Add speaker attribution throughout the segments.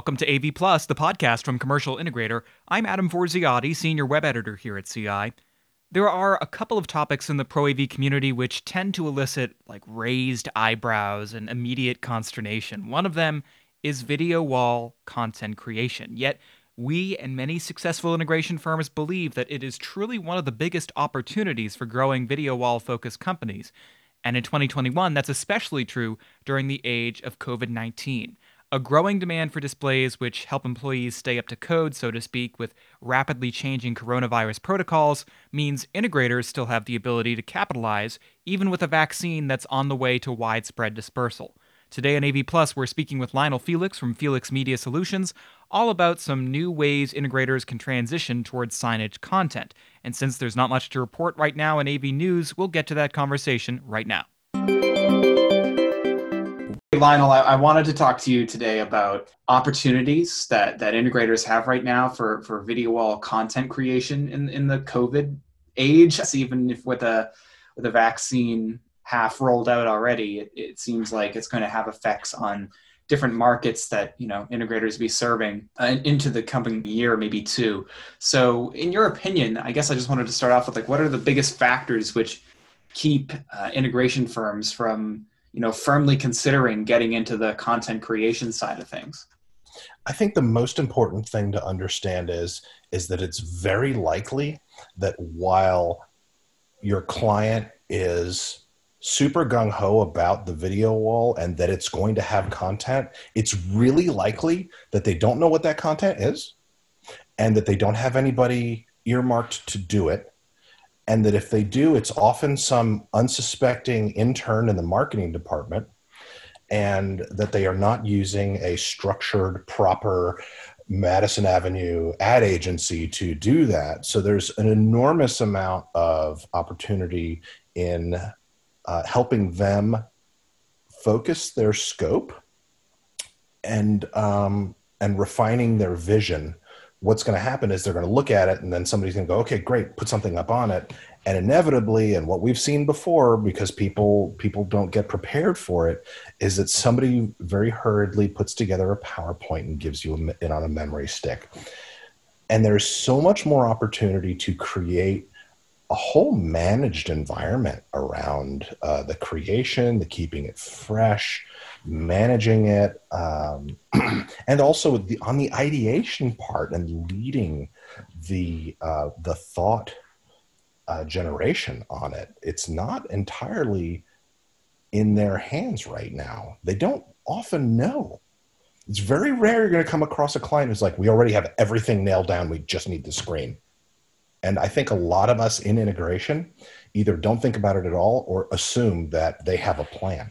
Speaker 1: Welcome to AV Plus, the podcast from Commercial Integrator. I'm Adam Forziati, Senior Web Editor here at CI. There are a couple of topics in the Pro AV community which tend to elicit like raised eyebrows and immediate consternation. One of them is video wall content creation. Yet, we and many successful integration firms believe that it is truly one of the biggest opportunities for growing video wall focused companies. And in 2021, that's especially true during the age of COVID 19 a growing demand for displays which help employees stay up to code, so to speak, with rapidly changing coronavirus protocols means integrators still have the ability to capitalize, even with a vaccine that's on the way to widespread dispersal. Today on AV Plus, we're speaking with Lionel Felix from Felix Media Solutions, all about some new ways integrators can transition towards signage content. And since there's not much to report right now in AV News, we'll get to that conversation right now.
Speaker 2: Lionel, I, I, wanted to talk to you today about opportunities that, that integrators have right now for, for video wall content creation in, in the COVID age. Even if with a with a vaccine half rolled out already, it, it seems like it's going to have effects on different markets that you know integrators be serving uh, into the coming year, maybe two. So, in your opinion, I guess I just wanted to start off with like, what are the biggest factors which keep uh, integration firms from you know firmly considering getting into the content creation side of things.
Speaker 3: I think the most important thing to understand is is that it's very likely that while your client is super gung ho about the video wall and that it's going to have content, it's really likely that they don't know what that content is and that they don't have anybody earmarked to do it and that if they do, it's often some unsuspecting intern in the marketing department, and that they are not using a structured, proper Madison Avenue ad agency to do that. So there's an enormous amount of opportunity in uh, helping them focus their scope and um, and refining their vision what's going to happen is they're going to look at it and then somebody's going to go okay great put something up on it. And inevitably and what we've seen before because people people don't get prepared for it is that somebody very hurriedly puts together a powerpoint and gives you it on a memory stick. And there's so much more opportunity to create a whole managed environment around uh, the creation the keeping it fresh managing it, um, and also the, on the ideation part and leading the uh, the thought uh, generation on it. It's not entirely in their hands right now. They don't often know. It's very rare you're going to come across a client who's like, "We already have everything nailed down. We just need the screen." And I think a lot of us in integration either don't think about it at all or assume that they have a plan.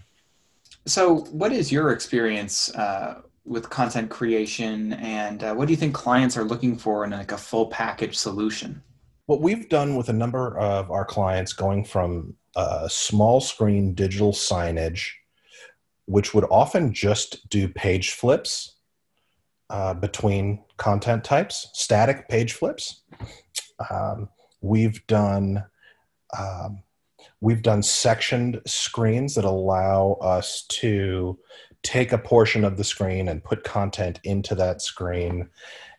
Speaker 2: So, what is your experience uh, with content creation, and uh, what do you think clients are looking for in like a full package solution?
Speaker 3: What we've done with a number of our clients, going from uh, small screen digital signage, which would often just do page flips uh, between content types, static page flips. Um, we've done um, We've done sectioned screens that allow us to take a portion of the screen and put content into that screen.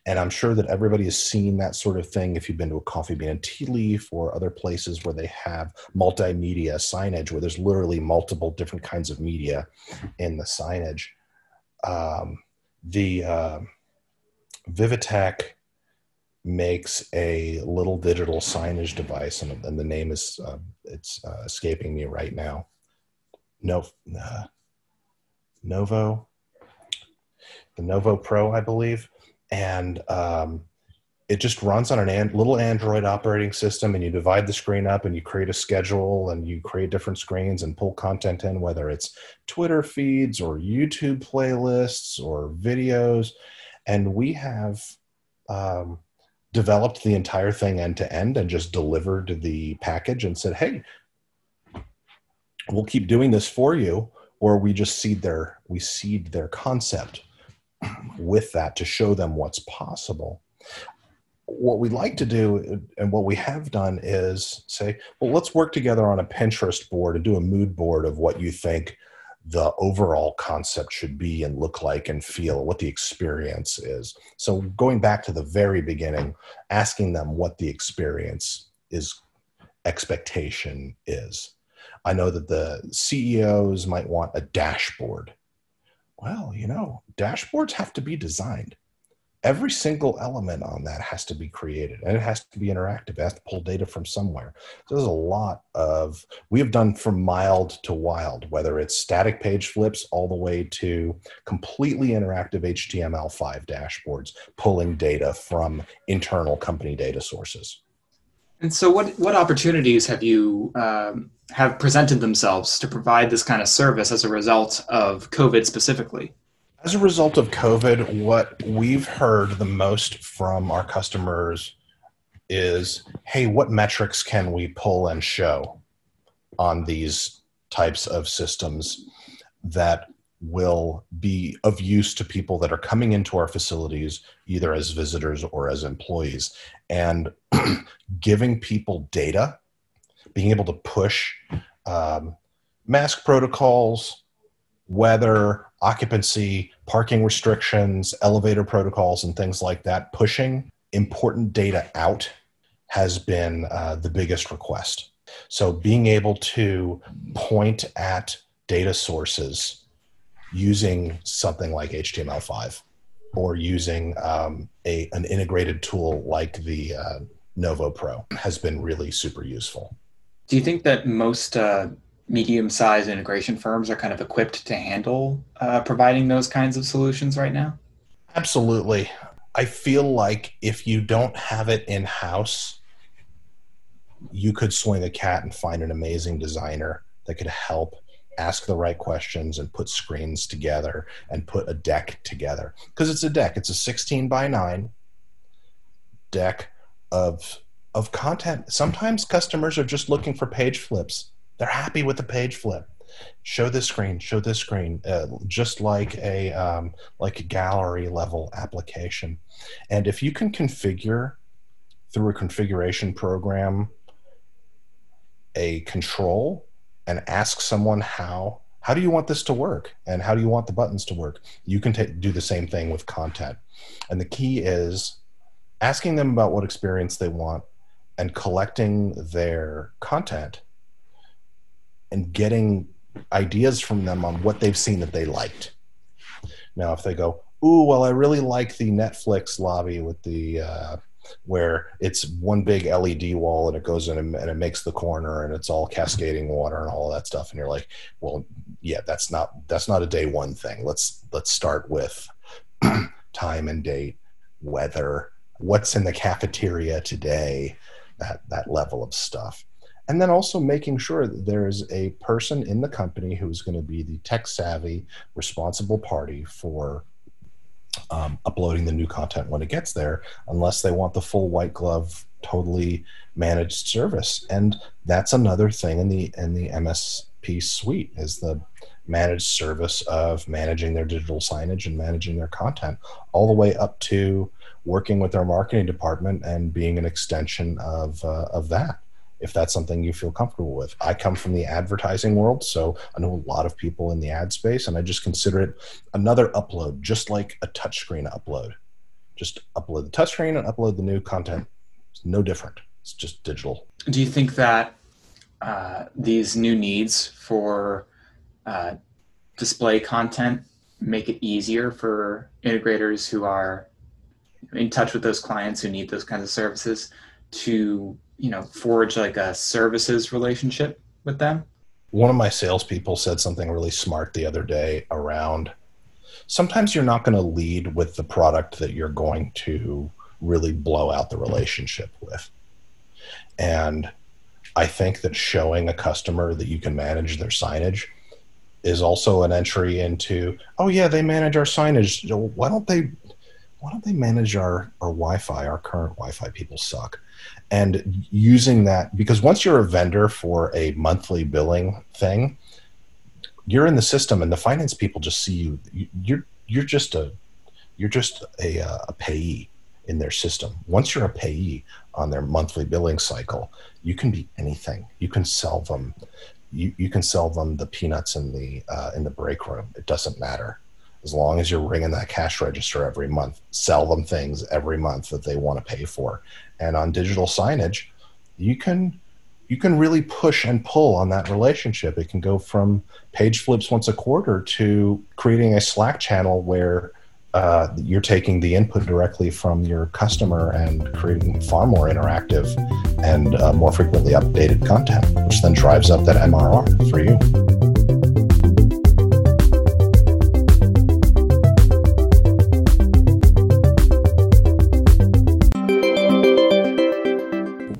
Speaker 3: And I'm sure that everybody has seen that sort of thing if you've been to a coffee bean and tea leaf or other places where they have multimedia signage, where there's literally multiple different kinds of media in the signage. Um, the uh, Vivitek makes a little digital signage device, and, and the name is uh, it's uh, escaping me right now. No, uh, Novo, the Novo Pro, I believe, and um, it just runs on an little Android operating system, and you divide the screen up, and you create a schedule, and you create different screens and pull content in, whether it's Twitter feeds or YouTube playlists or videos, and we have. Um, developed the entire thing end to end and just delivered the package and said, "Hey, we'll keep doing this for you," or we just seed their we seed their concept with that to show them what's possible. What we like to do and what we have done is say, well, let's work together on a Pinterest board and do a mood board of what you think the overall concept should be and look like and feel what the experience is. So going back to the very beginning asking them what the experience is expectation is. I know that the ceos might want a dashboard. Well you know dashboards have to be designed every single element on that has to be created and it has to be interactive. It has to pull data from somewhere. So there's a lot of, we have done from mild to wild, whether it's static page flips all the way to completely interactive HTML5 dashboards, pulling data from internal company data sources.
Speaker 2: And so what, what opportunities have you um, have presented themselves to provide this kind of service as a result of COVID specifically?
Speaker 3: As a result of COVID, what we've heard the most from our customers is hey, what metrics can we pull and show on these types of systems that will be of use to people that are coming into our facilities, either as visitors or as employees, and giving people data, being able to push um, mask protocols, weather, occupancy, parking restrictions, elevator protocols, and things like that, pushing important data out has been uh, the biggest request. So being able to point at data sources using something like HTML5 or using um, a, an integrated tool like the uh, Novo Pro has been really super useful.
Speaker 2: Do you think that most uh, medium-sized integration firms are kind of equipped to handle uh, providing those kinds of solutions right now?
Speaker 3: Absolutely. I feel like if you don't have it in house, you could swing a cat and find an amazing designer that could help ask the right questions and put screens together and put a deck together. Because it's a deck, it's a 16 by 9 deck of of content. Sometimes customers are just looking for page flips they're happy with the page flip. Show this screen, show this screen, uh, just like a um, like a gallery level application. And if you can configure through a configuration program a control and ask someone how how do you want this to work and how do you want the buttons to work you can t- do the same thing with content and the key is asking them about what experience they want and collecting their content and getting ideas from them on what they've seen that they liked. Now, if they go, "Ooh, well, I really like the Netflix lobby with the uh, where it's one big LED wall and it goes in and, it makes the corner and it's all cascading water and all that stuff," and you're like, "Well, yeah, that's not that's not a day one thing. Let's let's start with time and date, weather, what's in the cafeteria today." That, that level of stuff and then also making sure that there is a person in the company who's going to be the tech savvy responsible party for um, uploading the new content when it gets there unless they want the full white glove totally managed service. And that's another thing in the in the msp suite is the managed service of managing their digital signage and managing their content all the way up to working with their marketing department and being an extension of uh, of that if that's something you feel comfortable with. I come from the advertising world, so I know a lot of people in the ad space, and I just consider it another upload, just like a touchscreen upload. Just upload the touchscreen and upload the new content. It's no different. It's just digital.
Speaker 2: Do you think that uh, these new needs for uh, display content make it easier for integrators who are in touch with those clients who need those kinds of services to you know forge like a services relationship with them?
Speaker 3: One of my salespeople said something really smart the other day around sometimes you're not going to lead with the product that you're going to really blow out the relationship with. And i think that showing a customer that you can manage their signage is also an entry into oh yeah they manage our signage. Why don't they why don't they manage our, our wi-fi? Our current wi-fi people suck and using that because once you're a vendor for a monthly billing thing you're in the system and the finance people just see you. You're you're just a you're just a, a payee in their system. Once you're a payee on their monthly billing cycle you can be anything. You can sell them you, you can sell them the peanuts in the uh, in the break room. It doesn't matter as long as you're ringing that cash register every month. Sell them things every month that they want to pay for. And on digital signage, you can you can really push and pull on that relationship. It can go from page flips once a quarter to creating a Slack channel where uh, you're taking the input directly from your customer and creating far more interactive and uh, more frequently updated content, which then drives up that MRR for you.